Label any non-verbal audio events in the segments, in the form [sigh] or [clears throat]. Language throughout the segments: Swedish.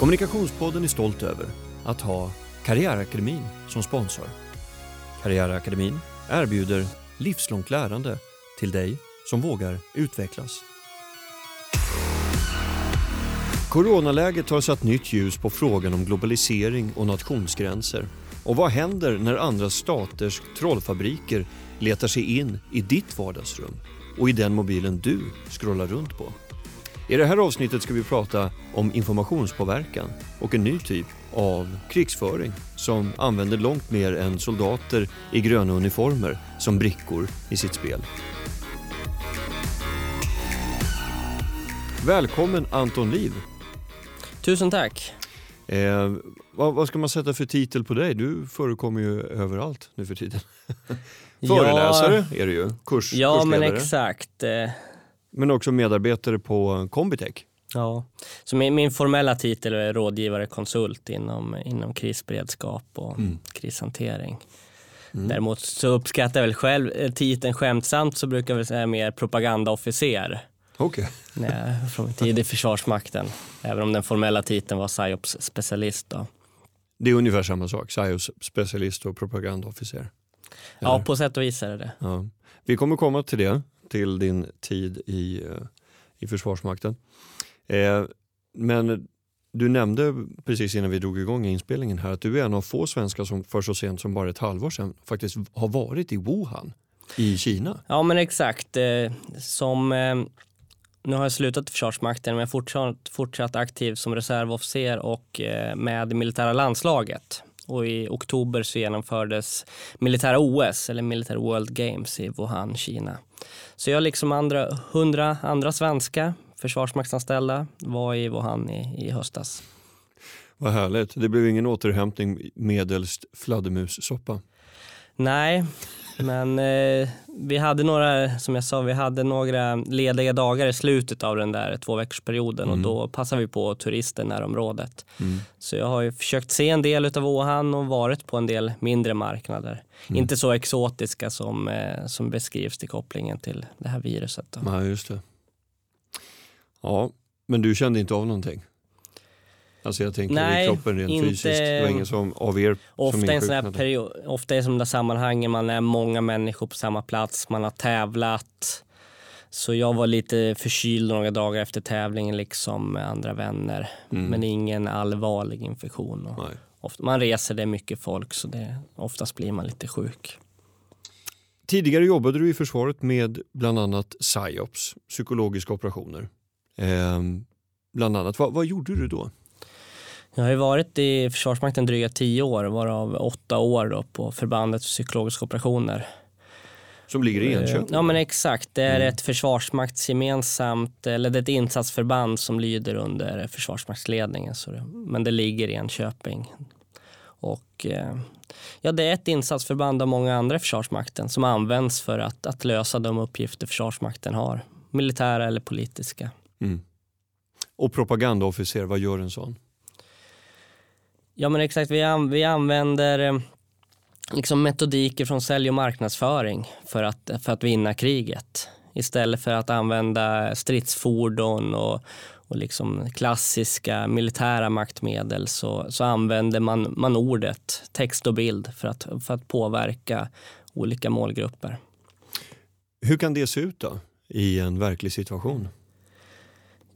Kommunikationspodden är stolt över att ha Karriärakademin som sponsor. Karriärakademin erbjuder livslångt lärande till dig som vågar utvecklas. Coronaläget har satt nytt ljus på frågan om globalisering och nationsgränser. Och vad händer när andra staters trollfabriker letar sig in i ditt vardagsrum och i den mobilen du scrollar runt på? I det här avsnittet ska vi prata om informationspåverkan och en ny typ av krigsföring som använder långt mer än soldater i gröna uniformer som brickor i sitt spel. Välkommen Anton Liv! Tusen tack! Eh, vad, vad, ska man sätta för titel på dig? Du förekommer ju överallt nu för tiden. [laughs] Föreläsare ja, är du ju, Kurs, Ja kursledare. men exakt. Men också medarbetare på Combitech. Ja, så min, min, formella titel är rådgivare konsult inom, inom krisberedskap och mm. krishantering. Mm. Däremot så uppskattar jag väl själv eh, titeln skämtsamt så brukar jag säga mer propagandaofficer. Okej. Okay. från min tid i Försvarsmakten. Även om den formella titeln var psyops specialist. Då. Det är ungefär samma sak, psyops specialist och propagandaofficer. Ja, på sätt och vis är det det. Ja. Vi kommer komma till det, till din tid i, eh, i Försvarsmakten. Eh, men du nämnde precis innan vi drog igång inspelningen här att du är en av få svenskar som för så sent som bara ett halvår sedan faktiskt har varit i Wuhan i Kina. Ja men exakt. Eh, som, eh, nu har jag slutat i Försvarsmakten men jag är fortsatt, fortsatt aktiv som reservofficer och med det militära landslaget. Och i oktober så genomfördes militära OS, eller Military World Games i Wuhan, Kina. Så jag liksom andra, hundra andra svenska försvarsmaktsanställda var i Wuhan i, i höstas. Vad härligt. Det blev ingen återhämtning medelst fladdermussoppa? Nej, men eh, vi hade några, som jag sa, vi hade några lediga dagar i slutet av den där två perioden mm. och då passade vi på turister närområdet. Mm. Så jag har ju försökt se en del av Wuhan och varit på en del mindre marknader. Mm. Inte så exotiska som, eh, som beskrivs till kopplingen till det här viruset. Då. Ja, just det. Ja, men du kände inte av någonting? Alltså jag tänker Nej, i kroppen rent inte, fysiskt. Det var ingen som av er ofta som en sån här period, Ofta i sådana sammanhang man är många människor på samma plats, man har tävlat. Så jag var lite förkyld några dagar efter tävlingen liksom med andra vänner. Mm. Men ingen allvarlig infektion. Ofta, man reser, det är mycket folk så det, oftast blir man lite sjuk. Tidigare jobbade du i försvaret med bland annat psyops, psykologiska operationer. Eh, bland annat. Va, vad gjorde du då? Jag har varit i Försvarsmakten dryga tio år, varav åtta år då på förbandet för psykologiska operationer. Som ligger i Enköping? Ja men exakt, det är mm. ett försvarsmaktsgemensamt, eller det är ett insatsförband som lyder under försvarsmaktsledningen. Så det, men det ligger i Enköping. Och eh, ja, det är ett insatsförband av många andra i Försvarsmakten som används för att, att lösa de uppgifter Försvarsmakten har. Militära eller politiska. Mm. Och propagandaofficer, vad gör en sån? Ja men exakt, vi, an vi använder eh, liksom metodiker från sälj och marknadsföring för att, för att vinna kriget. Istället för att använda stridsfordon och, och liksom klassiska militära maktmedel så, så använder man, man ordet, text och bild för att, för att påverka olika målgrupper. Hur kan det se ut då i en verklig situation?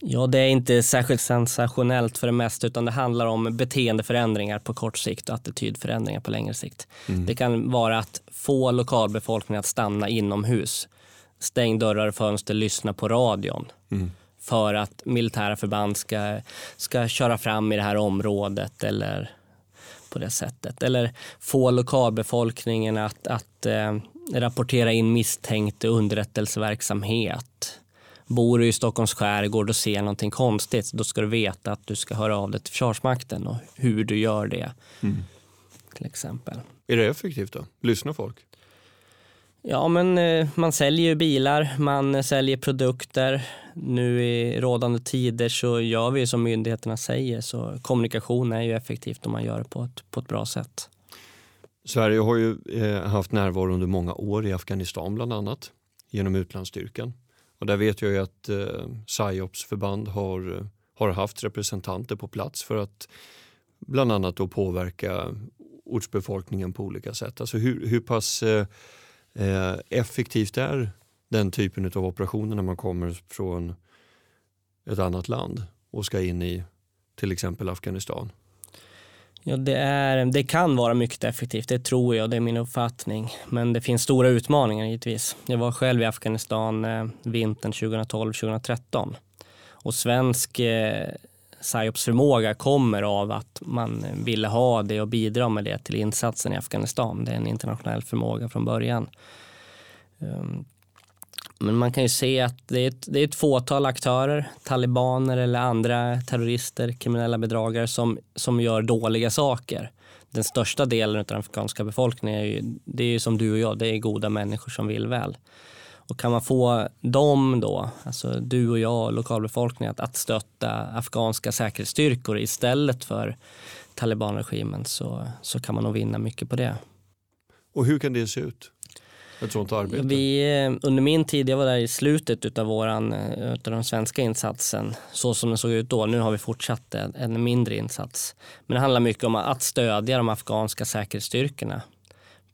Ja, det är inte särskilt sensationellt för det mesta utan det handlar om beteendeförändringar på kort sikt och attitydförändringar på längre sikt. Mm. Det kan vara att få lokalbefolkningen att stanna inomhus. Stäng dörrar och fönster, lyssna på radion. Mm. För att militära förband ska, ska köra fram i det här området eller på det sättet. Eller få lokalbefolkningen att, att eh, rapportera in misstänkt underrättelseverksamhet Bor du i Stockholms skärgård och ser någonting konstigt, då ska du veta att du ska höra av dig till Försvarsmakten och hur du gör det. Mm. Till exempel. Är det effektivt då? Lyssnar folk? Ja, men eh, man säljer ju bilar, man säljer produkter. Nu i rådande tider så gör vi som myndigheterna säger, så kommunikation är ju effektivt om man gör det på ett, på ett bra sätt. Sverige har ju eh, haft närvaro under många år i Afghanistan bland annat genom utlandsstyrkan. Och där vet jag ju att eh, PSYOPs förband har, har haft representanter på plats för att bland annat då påverka ortsbefolkningen på olika sätt. Alltså hur, hur pass eh, eh effektivt är den typen av operationer när man kommer från ett annat land och ska in i till exempel Afghanistan? Ja, det, är, det kan vara mycket effektivt, det tror jag, det är min uppfattning. Men det finns stora utmaningar givetvis. Jag var själv i Afghanistan eh, vintern 2012-2013 och svensk eh, psyops förmåga kommer av att man ville ha det och bidra med det till insatsen i Afghanistan. Det är en internationell förmåga från början. Ehm, men man kan ju se att det är, ett, det är ett fåtal aktörer, talibaner eller andra terrorister, kriminella bedragare som, som gör dåliga saker. Den största delen av den afghanska befolkningen är ju, det är ju som du och jag, det är goda människor som vill väl. Och kan man få dem då, alltså du och jag, lokalbefolkningen, att, att stötta afghanska säkerhetsstyrkor istället för talibanregimen så, så kan man nog vinna mycket på det. Och hur kan det se ut? Ett sånt arbete? Vi, eh, under min tid, jag var där i slutet av, våran, eh, utav den svenska insatsen, så som den såg ut då. Nu har vi fortsatt en, en mindre insats. Men det handlar mycket om att stödja de afghanska säkerhetsstyrkorna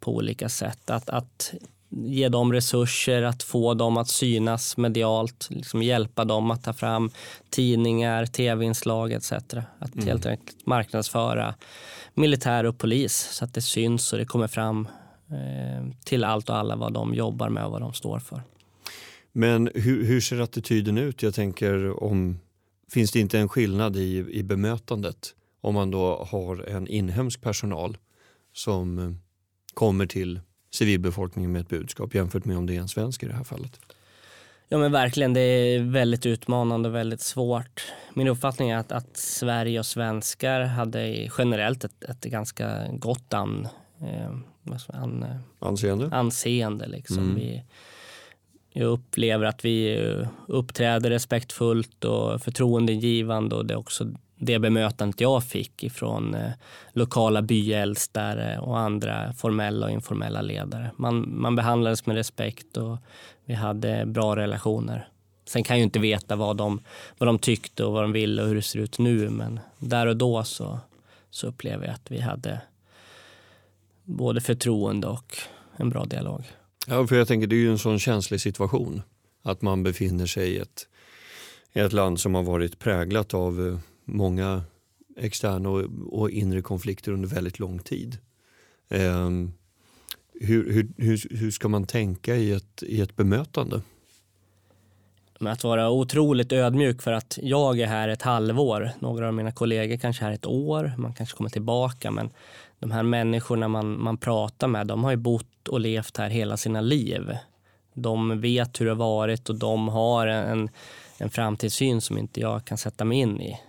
på olika sätt. Att, att ge dem resurser, att få dem att synas medialt, liksom hjälpa dem att ta fram tidningar, tv-inslag etc. Att mm. helt enkelt marknadsföra militär och polis så att det syns och det kommer fram till allt och alla vad de jobbar med och vad de står för. Men hur, hur ser attityden ut? Jag tänker om Finns det inte en skillnad i, i bemötandet om man då har en inhemsk personal som eh, kommer till civilbefolkningen med ett budskap jämfört med om det är en svensk i det här fallet? Ja men verkligen, det är väldigt utmanande och väldigt svårt. Min uppfattning är att, att Sverige och svenskar hade generellt ett, ett ganska gott an, eh, an, eh, anseende. anseende liksom. Mm. Vi, jag upplever att vi eh, uppträder respektfullt och förtroendegivande och det är också det bemötandet jag fick ifrån eh, lokala byäldstare och andra formella och informella ledare. Man, man behandlades med respekt och vi hade bra relationer. Sen kan jag inte veta vad de, vad de tyckte och vad de ville och hur det ser ut nu men där och då så, så upplever jag att vi hade både förtroende och en bra dialog. Ja, för jag tänker det är ju en sån känslig situation att man befinner sig i ett, i ett land som har varit präglat av eh, många externa och, och inre konflikter under väldigt lång tid. Eh, hur, hur, hur, hur ska man tänka i ett, i ett bemötande? med att vara otroligt ödmjuk för att jag är här ett halvår. Några av mina kollegor kanske är här ett år, man kanske kommer tillbaka. Men de här människorna man, man pratar med, de har ju bott och levt här hela sina liv. De vet hur det har varit och de har en, en framtidssyn som inte jag kan sätta mig in i.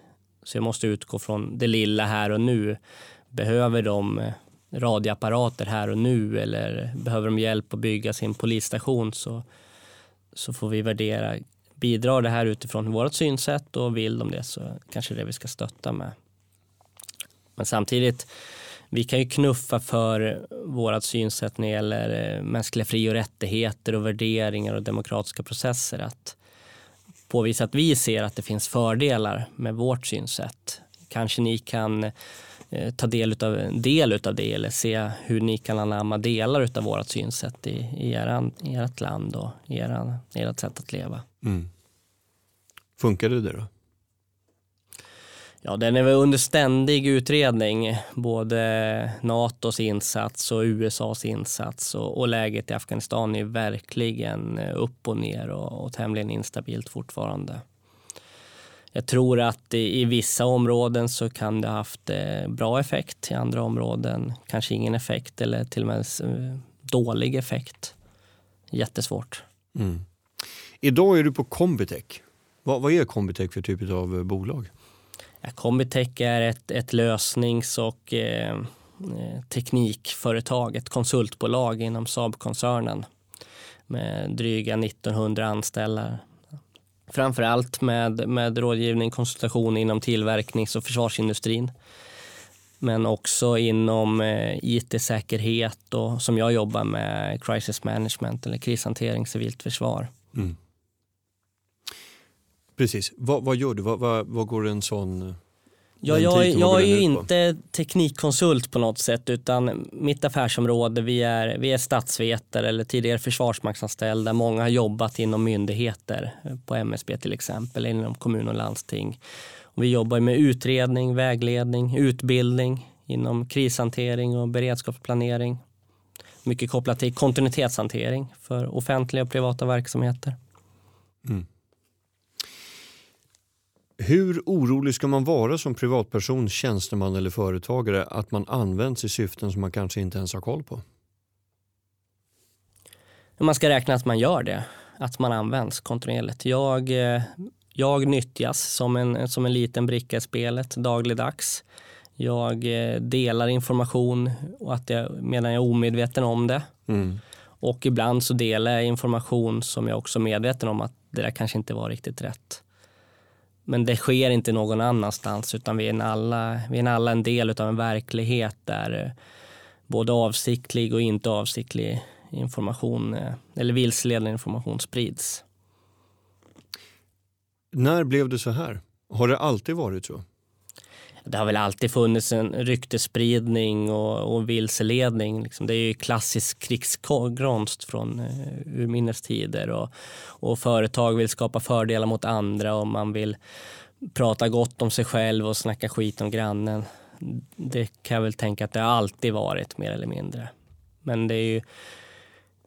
Så jag måste utgå från det lilla här och nu. Behöver de eh, radioapparater här och nu eller behöver de hjälp att bygga sin polisstation så, så får vi värdera bidrar det här utifrån vårt synsätt och vill de det så kanske det vi ska stötta med. Men samtidigt, vi kan ju knuffa för vårt synsätt när det gäller eh, mänskliga fri och rättigheter och värderingar och demokratiska processer. Att påvisa att vi ser att det finns fördelar med vårt synsätt. Kanske ni kan eh, ta del av en del av det eller se hur ni kan anamma delar av vårt synsätt i, i, eran, i ert land och i eran, ert sätt att leva. Mm. Funkade det då? Ja, den är väl under ständig utredning. Både Natos insats och USAs insats och, och läget i Afghanistan är verkligen eh, upp och ner och, och tämligen instabilt fortfarande. Jag tror att i, i vissa områden så kan det ha haft eh, bra effekt. I andra områden kanske ingen effekt eller till och med eh, dålig effekt. Jättesvårt. Mm. Idag är du på Combitech. Vad, vad är Combitech för typ av eh, bolag? Combitech är ett, ett lösnings och eh, eh, teknikföretag, ett konsultbolag inom Saab-koncernen med dryga 1900 anställda. Framför allt med, med rådgivning, konsultation inom tillverknings och försvarsindustrin. Men också inom eh, it-säkerhet och som jag jobbar med crisis management eller krishantering, civilt försvar. Mm. Precis. Vad, vad gör du? Vad, vad, vad går en sån Ja, jag, jag är ju inte teknikkonsult på något sätt utan mitt affärsområde, vi är, vi är statsvetare eller tidigare försvarsmaktsanställda. Många har jobbat inom myndigheter, på MSB till exempel, inom kommun och landsting. Och vi jobbar med utredning, vägledning, utbildning inom krishantering och beredskapsplanering. Mycket kopplat till kontinuitetshantering för offentliga och privata verksamheter. Mm. Hur orolig ska man vara som privatperson, tjänsteman eller företagare att man används i syften som man kanske inte ens har koll på? Man ska räkna att man gör det, att man används kontinuerligt. Jag, eh, jag nyttjas som en, som en liten bricka i spelet dagligdags. Jag eh, delar information och att jag, medan jag är omedveten om det. Mm. Och ibland så delar jag information som jag också är medveten om att det där kanske inte var riktigt rätt. Men det sker inte någon annanstans utan vi är alla, vi är alla en del av en verklighet där eh, både avsiktlig och inte avsiktlig information eh, eller vilseledande information sprids. När blev det så här? Har det alltid varit så? Det har väl alltid funnits en ryktespridning och, och vilseledning. Liksom. Det är ju klassisk krigskonst från eh, urminnes tider. Och, och företag vill skapa fördelar mot andra och man vill prata gott om sig själv och snacka skit om grannen. Det kan jag väl tänka att det har alltid varit mer eller mindre. Men det är ju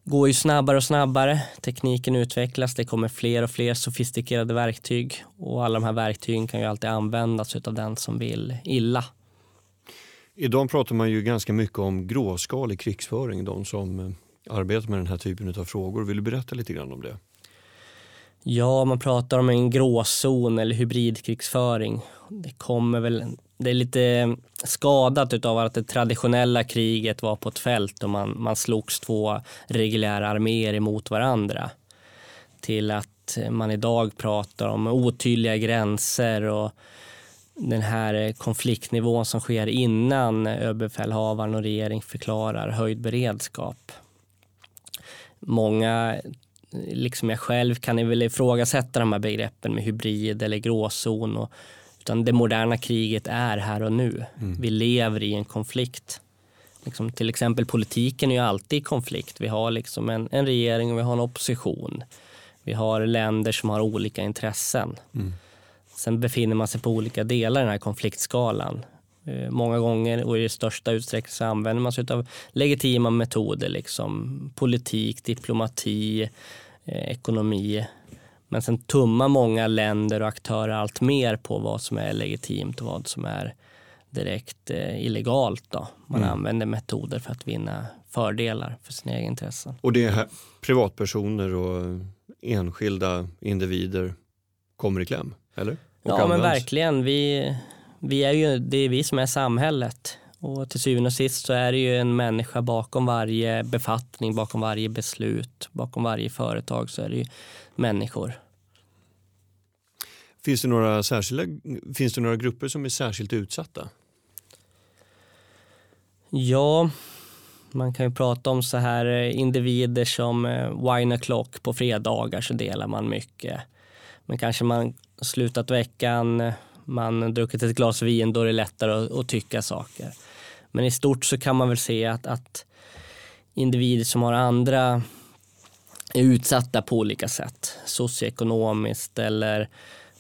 går ju snabbare och snabbare. Tekniken utvecklas, det kommer fler och fler sofistikerade verktyg och alla de här verktygen kan ju alltid användas av den som vill illa. Idag pratar man ju ganska mycket om gråskalig krigsföring, de som eh, arbetar med den här typen av frågor. Vill du berätta lite grann om det? Ja, man pratar om en gråzon eller hybridkrigsföring. Det kommer väl det är lite eh, skadat av att det traditionella kriget var på ett fält och man, man slogs två reguljära arméer emot varandra. Till att eh, man idag pratar om otydliga gränser och den här eh, konfliktnivån som sker innan överbefälhavaren och regering förklarar höjd beredskap. Många, liksom jag själv, kan väl ifrågasätta de här begreppen med hybrid eller gråzon och utan det moderna kriget är här och nu. Mm. Vi lever i en konflikt. Liksom, till exempel politiken är ju alltid i konflikt. Vi har liksom en, en regering och vi har en opposition. Vi har länder som har olika intressen. Mm. Sen befinner man sig på olika delar i den här konfliktskalan. Eh, många gånger och i största utsträckning så använder man sig av legitima metoder. Liksom politik, diplomati, eh, ekonomi men sen tummar många länder och aktörer allt mer på vad som är legitimt och vad som är direkt eh, illegalt. Då. Man mm. använder metoder för att vinna fördelar för sina egna intressen. Och det är här privatpersoner och enskilda individer kommer i kläm, eller? Och ja, används. men verkligen. Vi, vi är ju, det är vi som är samhället. Och till syvende och sist så är det ju en människa bakom varje befattning, bakom varje beslut, bakom varje företag så är det ju människor. Finns det några, särskilda, finns det några grupper som är särskilt utsatta? Ja, man kan ju prata om så här eh, individer som eh, wine o'clock på fredagar så delar man mycket. Men kanske man slutat veckan, man druckit ett glas vin, då är det lättare att, att tycka saker. Men i stort så kan man väl se att, att individer som har andra är utsatta på olika sätt. Socioekonomiskt eller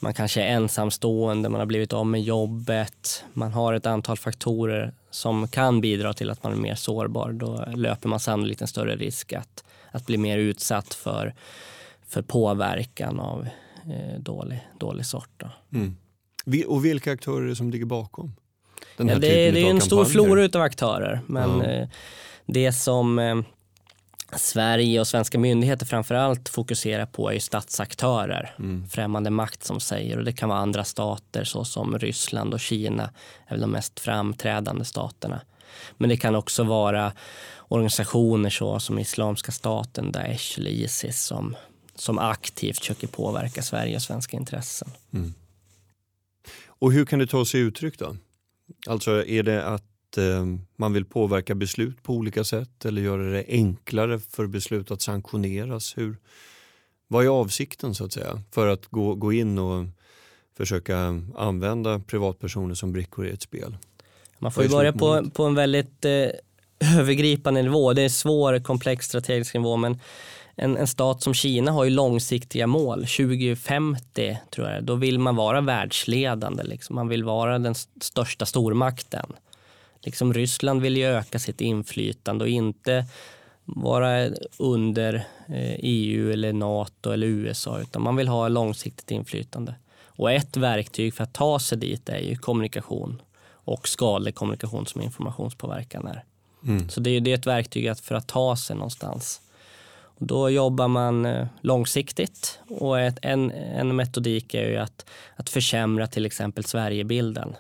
man kanske är ensamstående, man har blivit av med jobbet. Man har ett antal faktorer som kan bidra till att man är mer sårbar. Då löper man sannolikt en större risk att, att bli mer utsatt för, för påverkan av eh, dålig, dålig sort. Mm. Och vilka aktörer är det som ligger bakom? Ja, det, det är en stor flora av aktörer. Men ja. Eh, det som eh, Sverige och svenska myndigheter framförallt fokuserar på är ju statsaktörer, mm. främmande makt som säger och det kan vara andra stater såsom Ryssland och Kina är väl de mest framträdande staterna. Men det kan också vara organisationer så som Islamska staten, Daesh eller Isis som, som aktivt försöker påverka Sverige och svenska intressen. Mm. Och hur kan det ta sig uttryck då? Alltså är det att eh, man vill påverka beslut på olika sätt eller göra det enklare för beslut att sanktioneras? Hur, vad är avsikten så att säga för att gå, gå in och försöka använda privatpersoner som brickor i ett spel? Man får ju börja på, på en väldigt eh, [clears throat] övergripande nivå. Det är svår, komplex strategisk nivå men en, en stat som Kina har ju långsiktiga mål. 2050 tror jag, då vill man vara världsledande. Liksom. Man vill vara den största stormakten. Liksom Ryssland vill ju öka sitt inflytande och inte vara under EU eh, e eller NATO eller USA utan man vill ha långsiktigt inflytande. Och ett verktyg för att ta sig dit är ju kommunikation och skadlig kommunikation som informationspåverkan är. Mm. Så det är, det är ett verktyg för att ta sig någonstans. Och då jobbar man eh, långsiktigt och ett, en, en metodik är ju att, att försämra till exempel Sverigebilden.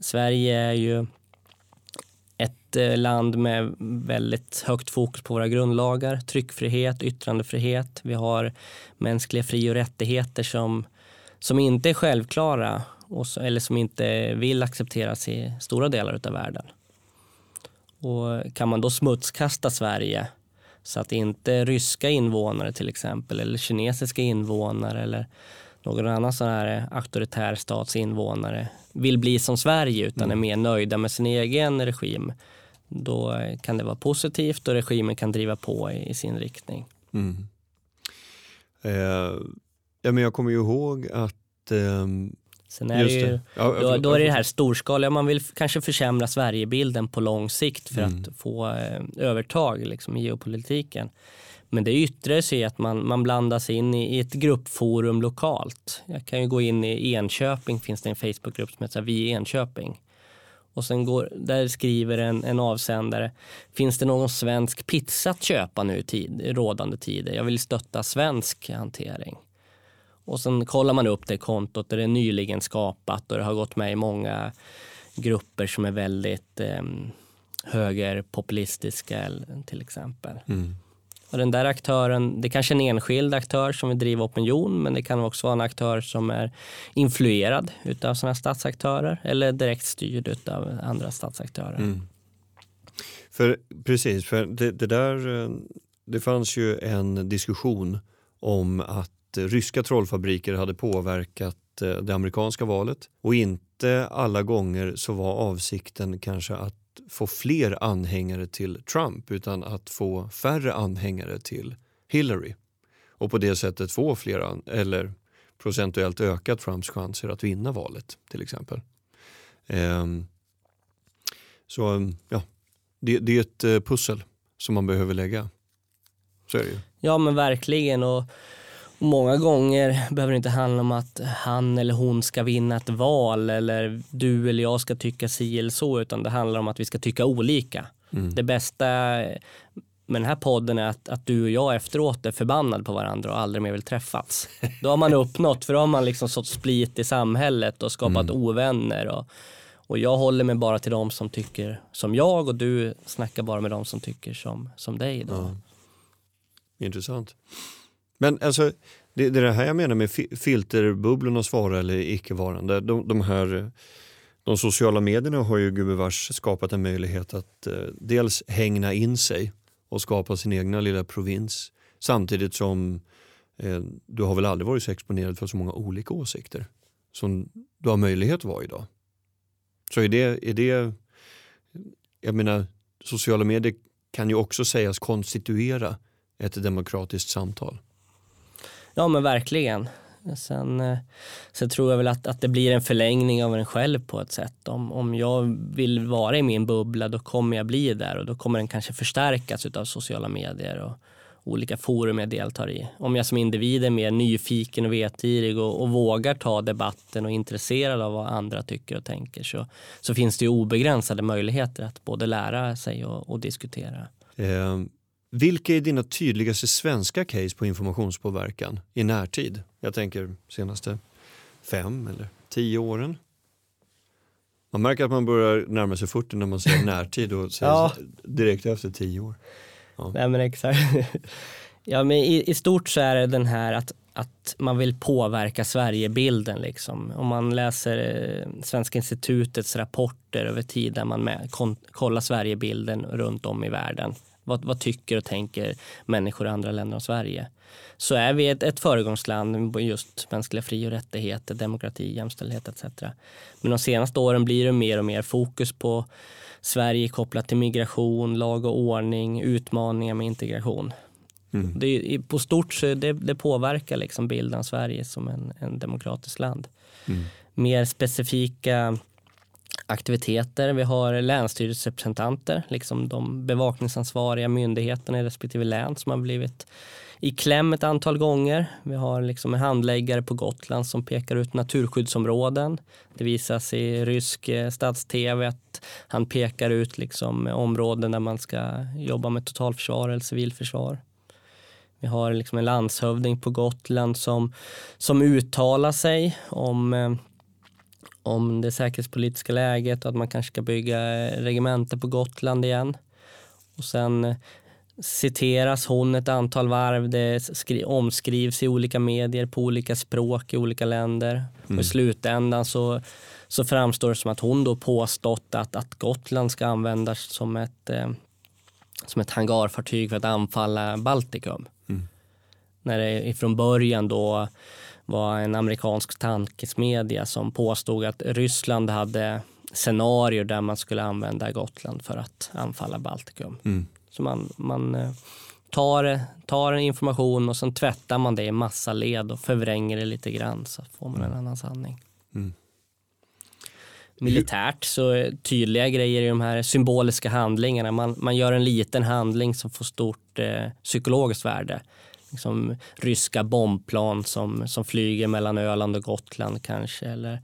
Sverige är ju ett eh, land med väldigt högt fokus på våra grundlagar, tryckfrihet, yttrandefrihet. Vi har mänskliga fri och rättigheter som, som inte är självklara och, eller som inte vill accepteras i stora delar av världen. Och kan man då smutskasta Sverige så att inte ryska invånare till exempel eller kinesiska invånare eller någon annan sån här auktoritär stats invånare vill bli som Sverige utan mm. är mer nöjda med sin egen regim. Då kan det vara positivt och regimen kan driva på i, i sin riktning. Mm. Eh, ja, men jag kommer ju ihåg att eh, Sen är det ju, ja, då, då, är det det här storskaliga, man vill kanske försämra Sverigebilden på lång sikt för mm. att få eh, övertag liksom, i geopolitiken. Men det yttrar sig i att man, man blandas in i, i, ett gruppforum lokalt. Jag kan ju gå in i Enköping, finns det en Facebookgrupp som heter Vi Enköping. Och sen går, där skriver en, en avsändare, finns det någon svensk pizza att köpa nu i tid, rådande tider? Jag vill stötta svensk hantering. Och sen kollar man upp det kontot där det är nyligen skapat och det har gått med i många grupper som är väldigt eh, högerpopulistiska till exempel. Mm. Och den där aktören, det är kanske är en enskild aktör som vill driva opinion men det kan också vara en aktör som är influerad av sådana statsaktörer eller direkt styrd av andra statsaktörer. Mm. För, precis, för det, det, där, eh, det fanns ju en diskussion om att ryska trollfabriker hade påverkat eh, det amerikanska valet och inte alla gånger så var avsikten kanske att få fler anhängare till Trump utan att få färre anhängare till Hillary och på det sättet få fler eller procentuellt öka Trumps chanser att vinna valet till exempel. Ehm, så ja, det, det, är ett eh, pussel som man behöver lägga. Så är det ju. Ja men verkligen och Många gånger behöver det inte handla om att han eller hon ska vinna ett val eller du eller jag ska tycka si eller så utan det handlar om att vi ska tycka olika. Mm. Det bästa med den här podden är att, att du och jag efteråt är förbannade på varandra och aldrig mer vill träffas. [laughs] Då har man uppnått, för då har man liksom sått split i samhället och skapat mm. ovänner. Och, och jag håller mig bara till de som tycker som jag och du snackar bara med de som tycker som, som dig. Då. Ja. Intressant. Men alltså, det, det är det här jag menar med filterbubblornas vara eller icke-varande. De, de, här, de sociala medierna har ju gubevars skapat en möjlighet att eh, dels hängna in sig och skapa sin egna lilla provins samtidigt som eh, du har väl aldrig varit så exponerad för så många olika åsikter som du har möjlighet att vara idag. Så är det, är det jag menar, sociala medier kan ju också sägas konstituera ett demokratiskt samtal. Ja men verkligen. Sen, eh, sen tror jag väl att, att det blir en förlängning av en själv på ett sätt. Om, om jag vill vara i min bubbla då kommer jag bli där och då kommer den kanske förstärkas av sociala medier och olika forum jag deltar i. Om jag som individ är mer nyfiken och vetgirig och, och vågar ta debatten och är intresserad av vad andra tycker och tänker så, så finns det ju obegränsade möjligheter att både lära sig och, och diskutera. Eh, vilka är dina tydligaste svenska case på informationspåverkan i närtid? Jag tänker senaste fem eller tio åren. Man märker att man börjar närma sig 40 när man säger [laughs] närtid och säger ja. direkt efter tio år. Ja. Nej men exakt. [laughs] ja men i, i, stort så är det den här att, att man vill påverka Sverigebilden liksom. Om man läser eh, Svenska institutets rapporter över tid där man med, kon, kollar Sverigebilden runt om i världen Vad, vad tycker och tänker människor i andra länder om Sverige? Så är vi ett, ett föregångsland just mänskliga fri och rättigheter, demokrati, jämställdhet etc. Men de senaste åren blir det mer och mer fokus på Sverige kopplat till migration, lag och ordning, utmaningar med integration. Mm. Det, på stort så det, det påverkar liksom bilden av Sverige som en, en demokratisk land. Mm. Mer specifika aktiviteter. Vi har länsstyrelserepresentanter, liksom de bevakningsansvariga myndigheterna i respektive län som har blivit i kläm ett antal gånger. Vi har liksom en handläggare på Gotland som pekar ut naturskyddsområden. Det visas i rysk eh, stats-tv att han pekar ut liksom områden där man ska jobba med totalförsvar eller civilförsvar. Vi har liksom en landshövding på Gotland som, som uttalar sig om, eh, om det säkerhetspolitiska läget och att man kanske ska bygga regementer på Gotland igen. Och sen eh, citeras hon ett antal varv, det omskrivs i olika medier på olika språk i olika länder. Mm. Och i mm. slutändan så, så framstår det som att hon då påstått att, att Gotland ska användas som ett, eh, som ett hangarfartyg för att anfalla Baltikum. Mm. När det från början då var en amerikansk tankesmedja som påstod att Ryssland hade scenarier där man skulle använda Gotland för att anfalla Baltikum. Mm. Så man, man eh, tar, tar en information och sen tvättar man det i massa led och förvränger det lite grann så får man en mm. annan sanning. Mm. Militärt så tydliga grejer i de här symboliska handlingarna. Man, man gör en liten handling som får stort eh, psykologiskt värde. Liksom ryska bombplan som, som flyger mellan Öland och Gotland kanske. Eller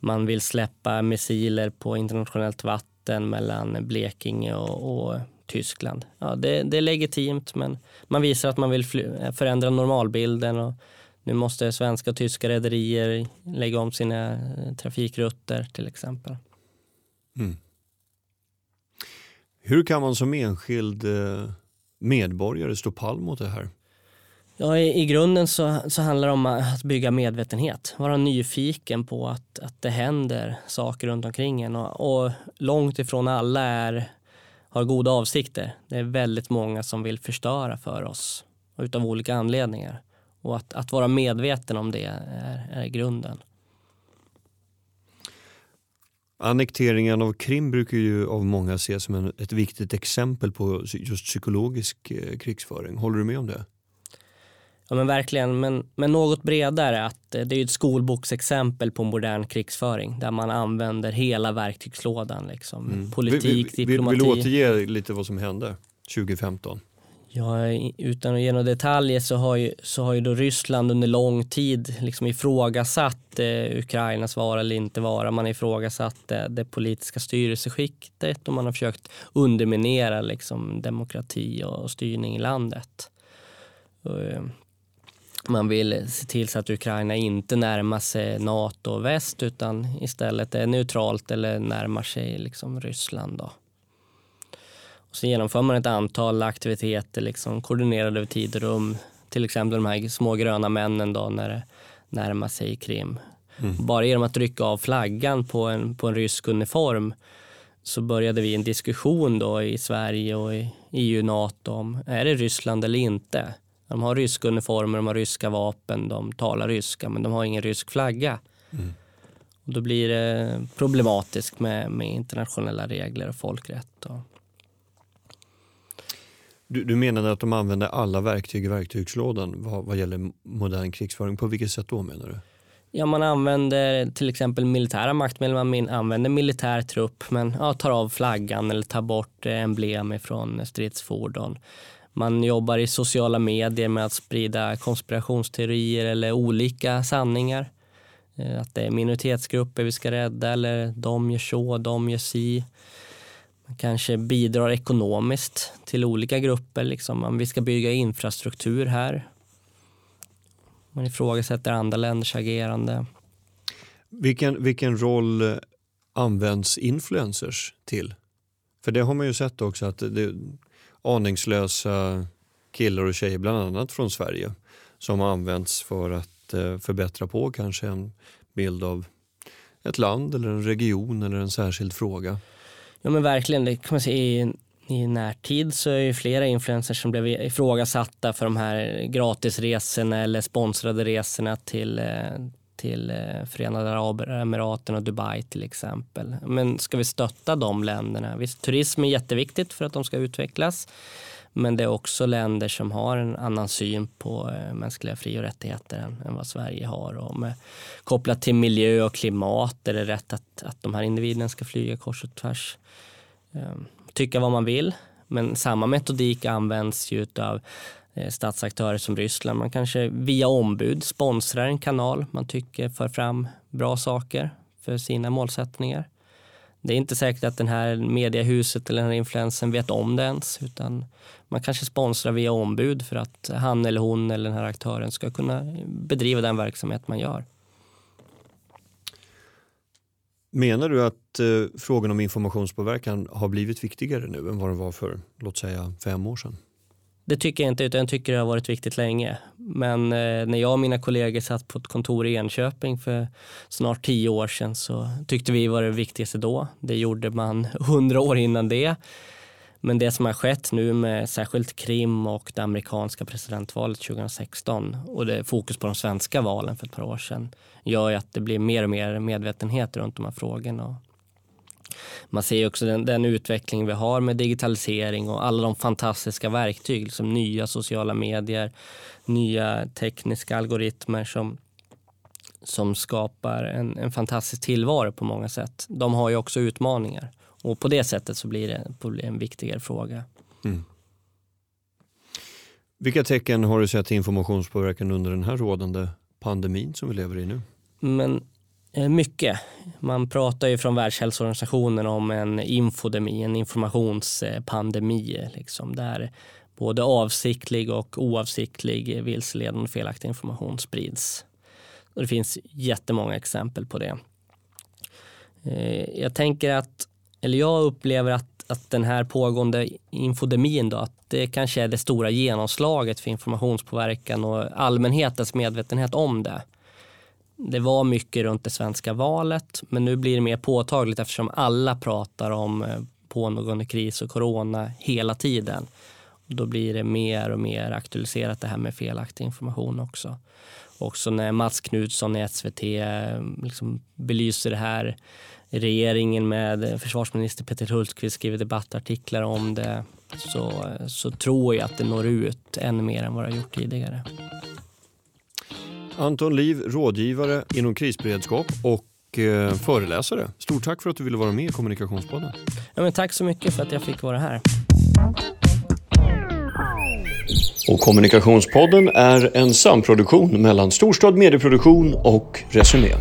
man vill släppa missiler på internationellt vatten mellan Blekinge och, och Tyskland. Ja, det, det, är legitimt men man visar att man vill förändra normalbilden och nu måste svenska och tyska rederier lägga om sina eh, trafikrutter till exempel. Mm. Hur kan man som enskild eh, medborgare stå pall mot det här? Ja, i, i grunden så, så handlar det om att bygga medvetenhet. Vara nyfiken på att, att det händer saker runt omkring en. Och, och långt ifrån alla är har goda avsikter. Det är väldigt många som vill förstöra för oss utav olika anledningar. Och att, att vara medveten om det är, är grunden. Annekteringen av Krim brukar ju av många ses som en, ett viktigt exempel på just psykologisk eh, krigsföring. Håller du med om det? Ja men verkligen, men, men något bredare att eh, det är ett skolboksexempel på modern krigsföring där man använder hela verktygslådan. Liksom. Mm. Politik, vi, vi, diplomati. Vill du återge lite vad som hände 2015? Ja, utan att ge några detaljer så har ju, så har ju då Ryssland under lång tid liksom ifrågasatt eh, Ukrainas vara eller inte vara. Man har ifrågasatt eh, det politiska styrelseskicktet och man har försökt underminera liksom, demokrati och styrning i landet. Och, eh, man vill se till så att Ukraina inte närmar sig Nato och väst utan istället är neutralt eller närmar sig liksom Ryssland. Då. Och så genomför man ett antal aktiviteter liksom koordinerade över tid och rum. Till exempel de här små gröna männen då när det närmar sig Krim. Mm. Bara genom att rycka av flaggan på en, på en rysk uniform så började vi en diskussion då i Sverige och i EU Nato om är det Ryssland eller inte. De har ryska uniformer, de har ryska vapen, de talar ryska men de har ingen rysk flagga. Mm. Och då blir det problematiskt med, med internationella regler och folkrätt. Och... Du, du menade att de använder alla verktyg i verktygslådan vad, vad gäller modern krigsföring. På vilket sätt då menar du? Ja, man använder till exempel militära maktmedel, man använder militär trupp men ja, tar av flaggan eller tar bort emblem från stridsfordon. Man jobbar i sociala medier med att sprida konspirationsteorier eller olika sanningar. Eh, att det är minoritetsgrupper vi ska rädda eller de gör så, de gör si. Man kanske bidrar ekonomiskt till olika grupper. Liksom. Vi ska bygga infrastruktur här. Man ifrågasätter andra länders agerande. Vilken, vilken roll används influencers till? För det har man ju sett också att det, aningslösa killar och tjejer, bland annat från Sverige, som har använts för att eh, förbättra på kanske en bild av ett land eller en region eller en särskild fråga. Ja men verkligen, det kan man se i närtid så är det flera influencers som blev ifrågasatta för de här gratisresorna eller sponsrade resorna till, eh, till eh, Förenade Arabemiraten och Dubai till exempel. Men ska vi stötta de länderna? Visst, turism är jätteviktigt för att de ska utvecklas. Men det är också länder som har en annan syn på eh, mänskliga fri och rättigheter än, än vad Sverige har. Och med, kopplat till miljö och klimat är det rätt att, att de här individerna ska flyga kors och tvärs. Ehm, tycka vad man vill, men samma metodik används ju av Eh, statsaktörer som Ryssland. Man kanske via ombud sponsrar en kanal man tycker för fram bra saker för sina målsättningar. Det är inte säkert att den här mediehuset eller den här influensen vet om det ens, utan man kanske sponsrar via ombud för att han eller hon eller den här aktören ska kunna bedriva den verksamhet man gör. Menar du att eh, frågan om informationspåverkan har blivit viktigare nu än vad den var för, låt säga, fem år sedan? Det tycker jag inte, utan jag tycker det har varit viktigt länge. Men eh, när jag och mina kollegor satt på ett kontor i Enköping för snart tio år sedan så tyckte vi var det viktigaste då. Det gjorde man [laughs] hundra år innan det. Men det som har skett nu med särskilt Krim och det amerikanska presidentvalet 2016 och det fokus på de svenska valen för ett par år sedan gör ju att det blir mer och mer medvetenhet runt de här frågorna. Man ser också den, den, utveckling vi har med digitalisering och alla de fantastiska verktyg som nya sociala medier, nya tekniska algoritmer som, som skapar en, en fantastisk tillvaro på många sätt. De har ju också utmaningar och på det sättet så blir det en viktigare fråga. Mm. Vilka tecken har du sett till informationspåverkan under den här rådande pandemin som vi lever i nu? Men Eh, mycket. Man pratar ju från Världshälsoorganisationen om en infodemi, en informationspandemi, liksom, där både avsiktlig och oavsiktlig vilseledande felaktig information sprids. Och det finns jättemånga exempel på det. Eh, jag tänker att eller jag upplever att, att den här pågående infodemin då, att det kanske är det stora genomslaget för informationspåverkan och allmänhetens medvetenhet om det. Det var mycket runt det svenska valet, men nu blir det mer påtagligt eftersom alla pratar om eh, pågående kris och corona hela tiden. Då blir det mer och mer aktualiserat det här med felaktig information också. Också när Mats Knutsson i SVT eh, liksom belyser det här regeringen med försvarsminister Peter Hultqvist skriver debattartiklar om det så, eh, så tror jag att det når ut ännu mer än vad det har gjort tidigare. Anton Liv, rådgivare inom krisberedskap och eh, föreläsare. Stort tack för att du ville vara med i Kommunikationspodden. Ja, men tack så mycket för att jag fick vara här. Och Kommunikationspodden är en samproduktion mellan Storstad Medieproduktion och Resumé.